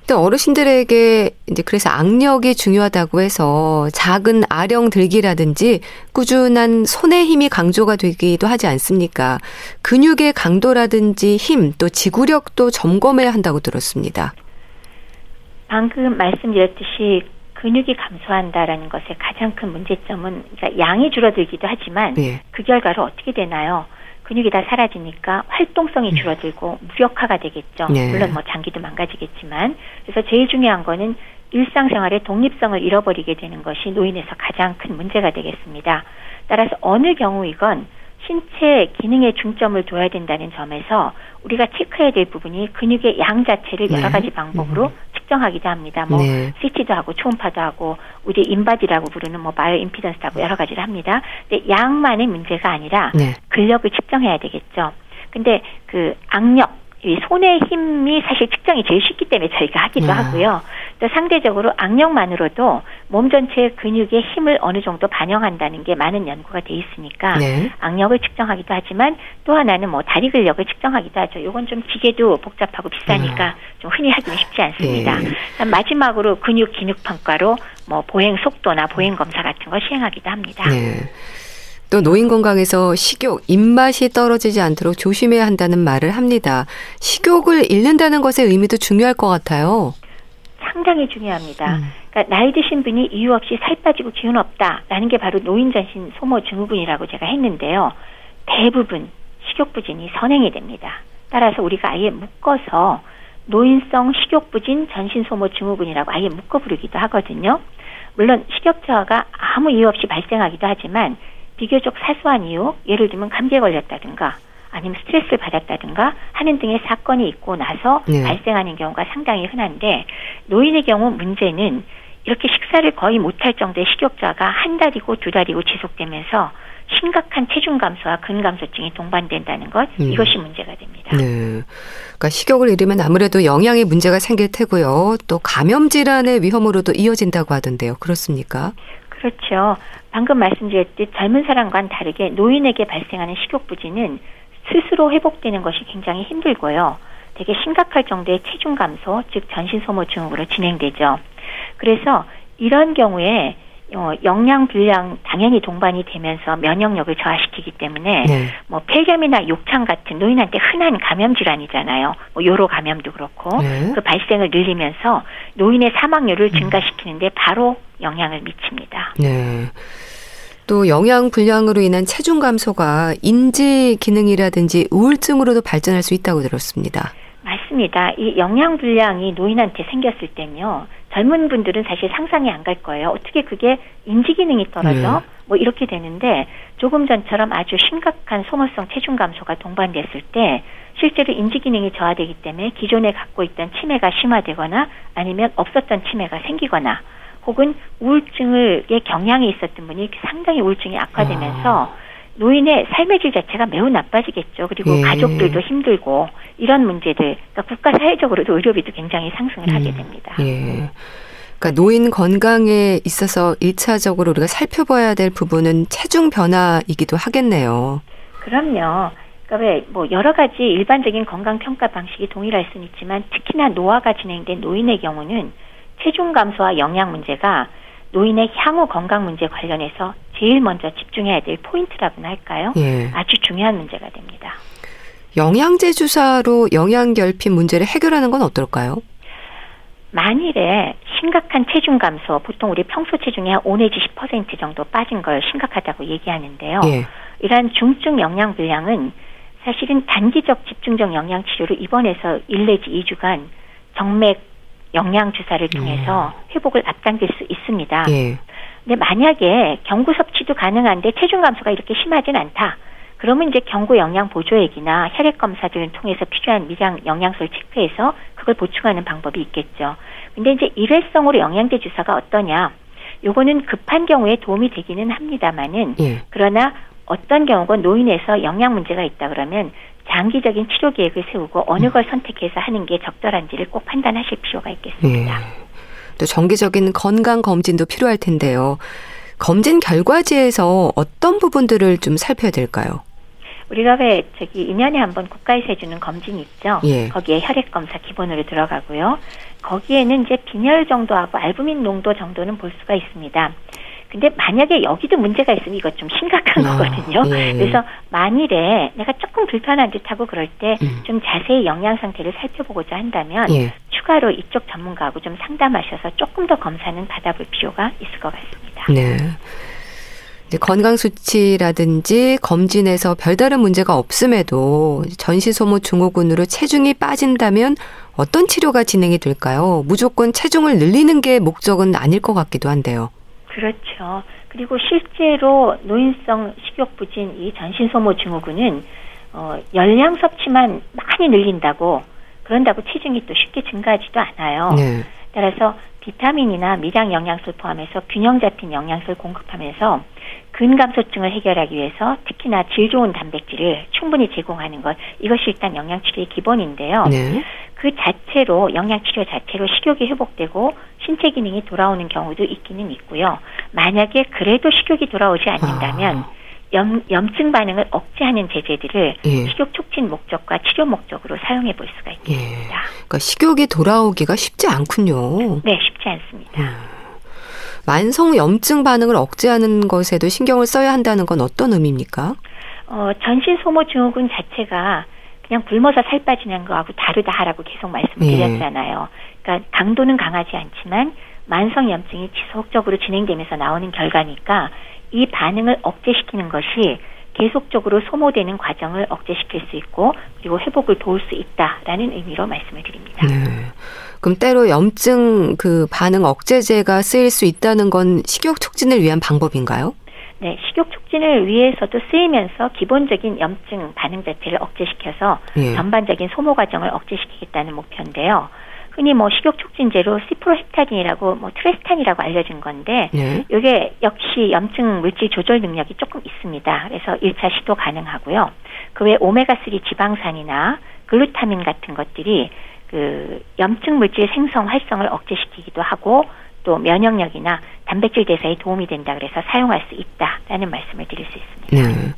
Speaker 1: 또 어르신들에게 이제 그래서 악력이 중요하다고 해서 작은 아령 들기라든지 꾸준한 손의 힘이 강조가 되기도 하지 않습니까? 근육의 강도라든지 힘, 또 지구력도 점검해야 한다고 들었습니다.
Speaker 4: 방금 말씀드렸듯이 근육이 감소한다라는 것의 가장 큰 문제점은 그러니까 양이 줄어들기도 하지만 네. 그 결과로 어떻게 되나요? 근육이 다 사라지니까 활동성이 음. 줄어들고 무력화가 되겠죠. 네. 물론 뭐 장기도 망가지겠지만 그래서 제일 중요한 거는 일상생활의 독립성을 잃어버리게 되는 것이 노인에서 가장 큰 문제가 되겠습니다. 따라서 어느 경우이건 신체 기능에 중점을 둬야 된다는 점에서 우리가 체크해야 될 부분이 근육의 양 자체를 여러 네. 가지 방법으로 음. 측정하기도 합니다. 뭐 네. CT도 하고 초음파도 하고 우리 인바디라고 부르는 뭐 바이오 임피던스도 하고 여러 가지를 합니다. 근데 양만의 문제가 아니라 네. 근력을 측정해야 되겠죠. 근데 그 악력 이 손의 힘이 사실 측정이 제일 쉽기 때문에 저희가 하기도 아. 하고요. 또 상대적으로 악력만으로도 몸 전체의 근육의 힘을 어느 정도 반영한다는 게 많은 연구가 돼 있으니까 네. 악력을 측정하기도 하지만 또 하나는 뭐 다리 근력을 측정하기도 하죠. 요건 좀 기계도 복잡하고 비싸니까 아. 좀 흔히 하기는 쉽지 않습니다. 네. 마지막으로 근육 기능 평가로 뭐 보행 속도나 보행 검사 같은 걸 시행하기도 합니다.
Speaker 1: 네. 또 노인 건강에서 식욕, 입맛이 떨어지지 않도록 조심해야 한다는 말을 합니다. 식욕을 잃는다는 것의 의미도 중요할 것 같아요.
Speaker 4: 상당히 중요합니다. 음. 그러니까 나이 드신 분이 이유 없이 살 빠지고 기운 없다라는 게 바로 노인 전신 소모 증후군이라고 제가 했는데요. 대부분 식욕 부진이 선행이 됩니다. 따라서 우리가 아예 묶어서 노인성 식욕 부진 전신 소모 증후군이라고 아예 묶어 부르기도 하거든요. 물론 식욕 저하가 아무 이유 없이 발생하기도 하지만 비교적 사소한 이유, 예를 들면 감기에 걸렸다든가 아니면 스트레스를 받았다든가 하는 등의 사건이 있고 나서 네. 발생하는 경우가 상당히 흔한데 노인의 경우 문제는 이렇게 식사를 거의 못할 정도의 식욕자가 한 달이고 두 달이고 지속되면서 심각한 체중 감소와 근 감소증이 동반된다는 것 음. 이것이 문제가 됩니다.
Speaker 1: 네. 그러니까 식욕을 잃으면 아무래도 영양에 문제가 생길 테고요. 또 감염 질환의 위험으로도 이어진다고 하던데요. 그렇습니까?
Speaker 4: 그렇죠. 방금 말씀드렸듯 젊은 사람과는 다르게 노인에게 발생하는 식욕 부진은 스스로 회복되는 것이 굉장히 힘들고요. 되게 심각할 정도의 체중 감소, 즉 전신 소모 증후군으로 진행되죠. 그래서 이런 경우에 어, 영양 불량 당연히 동반이 되면서 면역력을 저하시키기 때문에 네. 뭐 폐렴이나 욕창 같은 노인한테 흔한 감염 질환이잖아요. 뭐 요로 감염도 그렇고 네. 그 발생을 늘리면서 노인의 사망률을 음. 증가시키는데 바로 영향을 미칩니다.
Speaker 1: 네. 또 영양 불량으로 인한 체중 감소가 인지 기능이라든지 우울증으로도 발전할 수 있다고 들었습니다.
Speaker 4: 맞습니다. 이 영양 불량이 노인한테 생겼을 때요. 젊은 분들은 사실 상상이 안 갈 거예요. 어떻게 그게 인지 기능이 떨어져? 네. 뭐 이렇게 되는데 조금 전처럼 아주 심각한 소모성 체중 감소가 동반됐을 때 실제로 인지 기능이 저하되기 때문에 기존에 갖고 있던 치매가 심화되거나 아니면 없었던 치매가 생기거나 혹은 우울증의 경향이 있었던 분이 상당히 우울증이 악화되면서 아. 노인의 삶의 질 자체가 매우 나빠지겠죠. 그리고 예. 가족들도 힘들고 이런 문제들, 그러니까 국가 사회적으로도 의료비도 굉장히 상승을 음. 하게 됩니다.
Speaker 1: 예. 그러니까 노인 건강에 있어서 일차적으로 우리가 살펴봐야 될 부분은 체중 변화이기도 하겠네요.
Speaker 4: 그럼요. 그러니까 왜 뭐 여러 가지 일반적인 건강 평가 방식이 동일할 수는 있지만 특히나 노화가 진행된 노인의 경우는 체중 감소와 영양 문제가 노인의 향후 건강 문제 관련해서 제일 먼저 집중해야 될 포인트라고나 할까요? 예. 아주 중요한 문제가 됩니다.
Speaker 1: 영양제 주사로 영양 결핍 문제를 해결하는 건 어떨까요?
Speaker 4: 만일에 심각한 체중 감소, 보통 우리 평소 체중이 한5 내지 10% 정도 빠진 걸 심각하다고 얘기하는데요. 예. 이러한 중증 영양 불량은 사실은 단기적 집중적 영양 치료를 입원해서 1 내지 2주간 정맥 영양 주사를 통해서 음. 회복을 앞당길 수 있습니다. 예. 근데 만약에 경구 섭취도 가능한데 체중 감소가 이렇게 심하진 않다. 그러면 이제 경구 영양 보조액이나 혈액 검사 등을 통해서 필요한 미량 영양소를 체크해서 그걸 보충하는 방법이 있겠죠. 근데 이제 일회성으로 영양제 주사가 어떠냐? 요거는 급한 경우에 도움이 되기는 합니다만은 예. 그러나 어떤 경우건 노인에서 영양 문제가 있다 그러면 장기적인 치료 계획을 세우고 어느 음. 걸 선택해서 하는 게 적절한지를 꼭 판단하실 필요가 있겠습니다. 예.
Speaker 1: 또 정기적인 건강 검진도 필요할 텐데요. 검진 결과지에서 어떤 부분들을 좀 살펴야 될까요?
Speaker 4: 우리가 왜 저기 2년에 한 번 국가에서 해주는 검진 있죠. 예. 거기에 혈액 검사 기본으로 들어가고요. 거기에는 이제 빈혈 정도하고 알부민 농도 정도는 볼 수가 있습니다. 근데 만약에 여기도 문제가 있으면 이거 좀 심각한 아, 거거든요. 예. 그래서 만일에 내가 조금 불편한 듯하고 그럴 때좀 음. 자세히 영양 상태를 살펴보고자 한다면 예. 추가로 이쪽 전문가하고 좀 상담하셔서 조금 더 검사는 받아볼 필요가 있을 것 같습니다. 네.
Speaker 1: 이제 건강 수치라든지 검진에서 별다른 문제가 없음에도 전시 소모 증후군으로 체중이 빠진다면 어떤 치료가 진행이 될까요? 무조건 체중을 늘리는 게 목적은 아닐 것 같기도 한데요.
Speaker 4: 그렇죠. 그리고 실제로 노인성 식욕부진 이 전신 소모 증후군은 어, 열량 섭취만 많이 늘린다고 그런다고 체중이 또 쉽게 증가하지도 않아요. 네. 따라서 비타민이나 미량 영양소 포함해서 균형 잡힌 영양소를 공급하면서 근감소증을 해결하기 위해서 특히나 질 좋은 단백질을 충분히 제공하는 것 이것이 일단 영양치료의 기본인데요. 네. 그 자체로 영양치료 자체로 식욕이 회복되고 신체 기능이 돌아오는 경우도 있기는 있고요. 만약에 그래도 식욕이 돌아오지 않는다면 아. 염, 염증 반응을 억제하는 제재들을 예. 식욕 촉진 목적과 치료 목적으로 사용해 볼 수가 있습니다. 예.
Speaker 1: 그러니까 식욕이 돌아오기가 쉽지 않군요.
Speaker 4: 네, 쉽지 않습니다. 음.
Speaker 1: 만성 염증 반응을 억제하는 것에도 신경을 써야 한다는 건 어떤 의미입니까?
Speaker 4: 어, 전신 소모 증후군 자체가 그냥 굶어서 살 빠지는 거하고 다르다라고 계속 말씀드렸잖아요. 예. 그러니까 강도는 강하지 않지만 만성 염증이 지속적으로 진행되면서 나오는 결과니까 이 반응을 억제시키는 것이 계속적으로 소모되는 과정을 억제시킬 수 있고 그리고 회복을 도울 수 있다라는 의미로 말씀을 드립니다. 네.
Speaker 1: 그럼 때로 염증 그 반응 억제제가 쓰일 수 있다는 건 식욕 촉진을 위한 방법인가요?
Speaker 4: 네, 식욕 촉진을 위해서도 쓰이면서 기본적인 염증 반응 자체를 억제시켜서 예. 전반적인 소모 과정을 억제시키겠다는 목표인데요. 흔히 뭐 식욕 촉진제로 시프로헥타딘이라고 뭐 트레스탄이라고 알려진 건데 네. 이게 역시 염증 물질 조절 능력이 조금 있습니다. 그래서 1차 시도 가능하고요. 그 외 오메가3 지방산이나 글루타민 같은 것들이 그 염증 물질 생성 활성을 억제시키기도 하고 또 면역력이나 단백질 대사에 도움이 된다 그래서 사용할 수 있다라는 말씀을 드릴 수 있습니다. 네.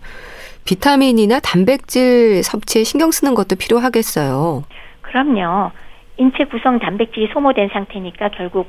Speaker 1: 비타민이나 단백질 섭취에 신경 쓰는 것도 필요하겠어요.
Speaker 4: 그럼요. 인체 구성 단백질이 소모된 상태니까 결국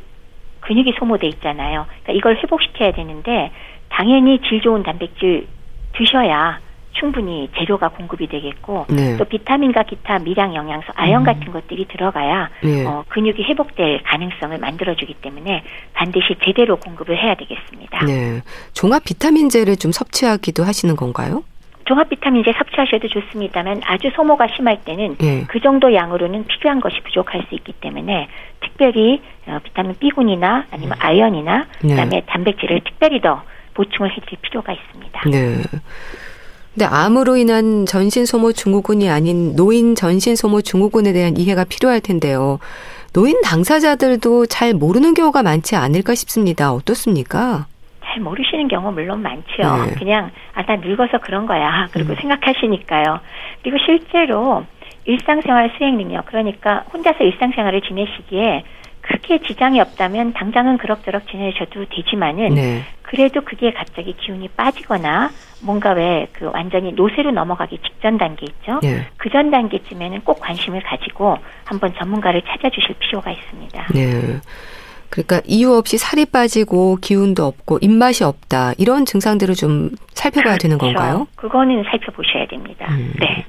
Speaker 4: 근육이 소모돼 있잖아요. 그러니까 이걸 회복시켜야 되는데 당연히 질 좋은 단백질 드셔야 충분히 재료가 공급이 되겠고 네. 또 비타민과 기타 미량 영양소, 아연 음. 같은 것들이 들어가야 네. 어, 근육이 회복될 가능성을 만들어주기 때문에 반드시 제대로 공급을 해야 되겠습니다. 네.
Speaker 1: 종합 비타민제를 좀 섭취하기도 하시는 건가요?
Speaker 4: 종합 비타민제 섭취하셔도 좋습니다만 아주 소모가 심할 때는 네. 그 정도 양으로는 필요한 것이 부족할 수 있기 때문에 특별히 어, 비타민 B군이나 아니면 음. 아연이나 네. 그다음에 단백질을 특별히 더 보충을 해드릴 필요가 있습니다. 네.
Speaker 1: 근데 암으로 인한 전신 소모 증후군이 아닌 노인 전신 소모 증후군에 대한 이해가 필요할 텐데요. 노인 당사자들도 잘 모르는 경우가 많지 않을까 싶습니다. 어떻습니까?
Speaker 4: 잘 모르시는 경우 물론 많죠. 네. 그냥 아 나 늙어서 그런 거야. 그리고 음. 생각하시니까요. 그리고 실제로 일상생활 수행 능력 그러니까 혼자서 일상생활을 지내시기에 크게 지장이 없다면 당장은 그럭저럭 지내셔도 되지만은 네. 그래도 그게 갑자기 기운이 빠지거나 뭔가 왜 그 완전히 노쇠로 넘어가기 직전 단계 있죠. 네. 그전 단계쯤에는 꼭 관심을 가지고 한번 전문가를 찾아주실 필요가 있습니다. 네.
Speaker 1: 그러니까 이유 없이 살이 빠지고 기운도 없고 입맛이 없다 이런 증상들을 좀 살펴봐야 그렇죠. 되는 건가요?
Speaker 4: 그거는 살펴보셔야 됩니다. 음. 네.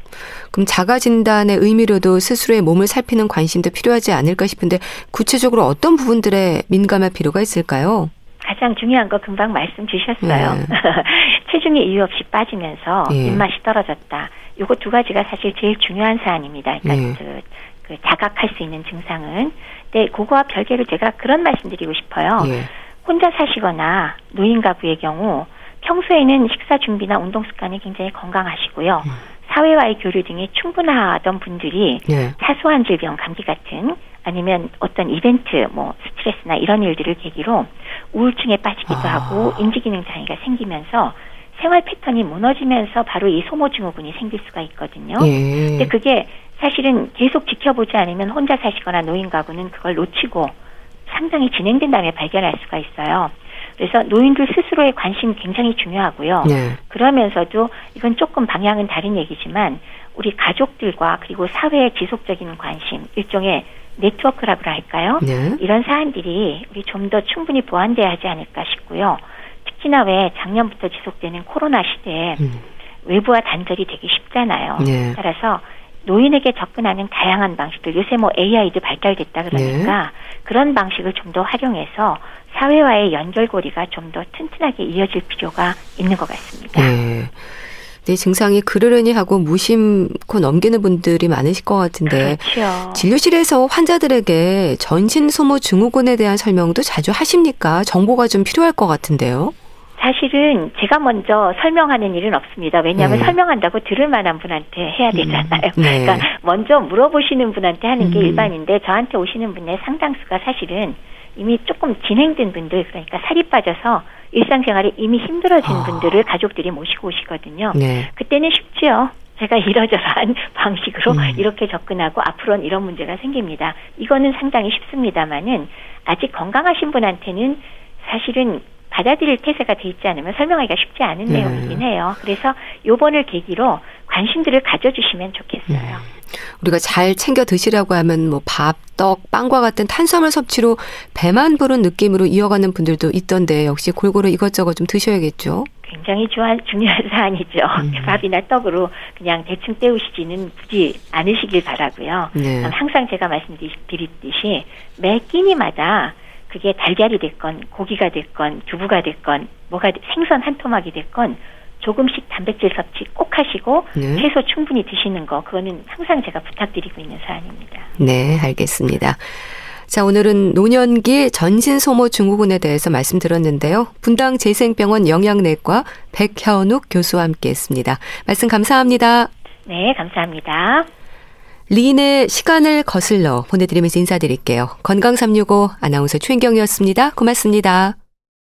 Speaker 1: 그럼 자가 진단의 의미로도 스스로의 몸을 살피는 관심도 필요하지 않을까 싶은데 구체적으로 어떤 부분들에 민감할 필요가 있을까요?
Speaker 4: 가장 중요한 거 금방 말씀 주셨어요. 네. 체중이 이유 없이 빠지면서 예. 입맛이 떨어졌다. 요거 두 가지가 사실 제일 중요한 사안입니다. 그러니까 예. 그, 그 자각할 수 있는 증상은. 네, 그거와 별개로 제가 그런 말씀드리고 싶어요. 예. 혼자 사시거나 노인 가구의 경우 평소에는 식사 준비나 운동 습관이 굉장히 건강하시고요. 음. 사회와의 교류 등이 충분하던 분들이 예. 사소한 질병, 감기 같은 아니면 어떤 이벤트, 뭐 스트레스나 이런 일들을 계기로 우울증에 빠지기도 아. 하고 인지기능 장애가 생기면서 생활 패턴이 무너지면서 바로 이 소모증후군이 생길 수가 있거든요. 예. 근데 그게 사실은 계속 지켜보지 않으면 혼자 사시거나 노인 가구는 그걸 놓치고 상당히 진행된 다음에 발견할 수가 있어요. 그래서 노인들 스스로의 관심 굉장히 중요하고요. 네. 그러면서도 이건 조금 방향은 다른 얘기지만 우리 가족들과 그리고 사회의 지속적인 관심, 일종의 네트워크라고 할까요? 네. 이런 사안들이 우리 좀 더 충분히 보완돼야 하지 않을까 싶고요. 특히나 왜 작년부터 지속되는 코로나 시대에 음. 외부와 단절이 되기 쉽잖아요. 네. 따라서 노인에게 접근하는 다양한 방식들 요새 뭐 AI도 발달됐다 그러니까 네. 그런 방식을 좀 더 활용해서 사회와의 연결고리가 좀 더 튼튼하게 이어질 필요가 있는 것 같습니다.
Speaker 1: 네. 내 증상이 그러려니 하고 무심코 넘기는 분들이 많으실 것 같은데 그렇죠. 진료실에서 환자들에게 전신 소모 증후군에 대한 설명도 자주 하십니까? 정보가 좀 필요할 것 같은데요.
Speaker 4: 사실은 제가 먼저 설명하는 일은 없습니다. 왜냐하면 네. 설명한다고 들을 만한 분한테 해야 음. 되잖아요. 음. 네. 그러니까 먼저 물어보시는 분한테 하는 게 음. 일반인데 저한테 오시는 분의 상당수가 사실은 이미 조금 진행된 분들 그러니까 살이 빠져서 일상생활이 이미 힘들어진 아. 분들을 가족들이 모시고 오시거든요. 네. 그때는 쉽지요. 제가 이러저러한 방식으로 음. 이렇게 접근하고 앞으로는 이런 문제가 생깁니다. 이거는 상당히 쉽습니다만은 아직 건강하신 분한테는 사실은 받아들일 태세가 돼 있지 않으면 설명하기가 쉽지 않은 네. 내용이긴 해요. 그래서 요번을 계기로 관심들을 가져주시면 좋겠어요. 네.
Speaker 1: 우리가 잘 챙겨 드시라고 하면 뭐 밥, 떡, 빵과 같은 탄수화물 섭취로 배만 부른 느낌으로 이어가는 분들도 있던데 역시 골고루 이것저것 좀 드셔야겠죠.
Speaker 4: 굉장히 중요한, 중요한 사안이죠. 음. 밥이나 떡으로 그냥 대충 때우시지는 굳이 않으시길 바라고요. 네. 항상 제가 말씀드렸듯이 매 끼니마다 그게 달걀이 됐건 고기가 됐건 두부가 됐건 뭐가 생선 한 토막이 됐건 조금씩 단백질 섭취 꼭 하시고 네. 채소 충분히 드시는 거 그거는 항상 제가 부탁드리고 있는 사안입니다.
Speaker 1: 네, 알겠습니다. 자, 오늘은 노년기 전신 소모 증후군에 대해서 말씀드렸는데요. 분당 재생병원 영양내과 백현욱 교수와 함께했습니다. 말씀 감사합니다.
Speaker 4: 네, 감사합니다.
Speaker 1: 리인의 시간을 거슬러 보내드리면서 인사드릴게요. 건강365 아나운서 최인경이었습니다. 고맙습니다.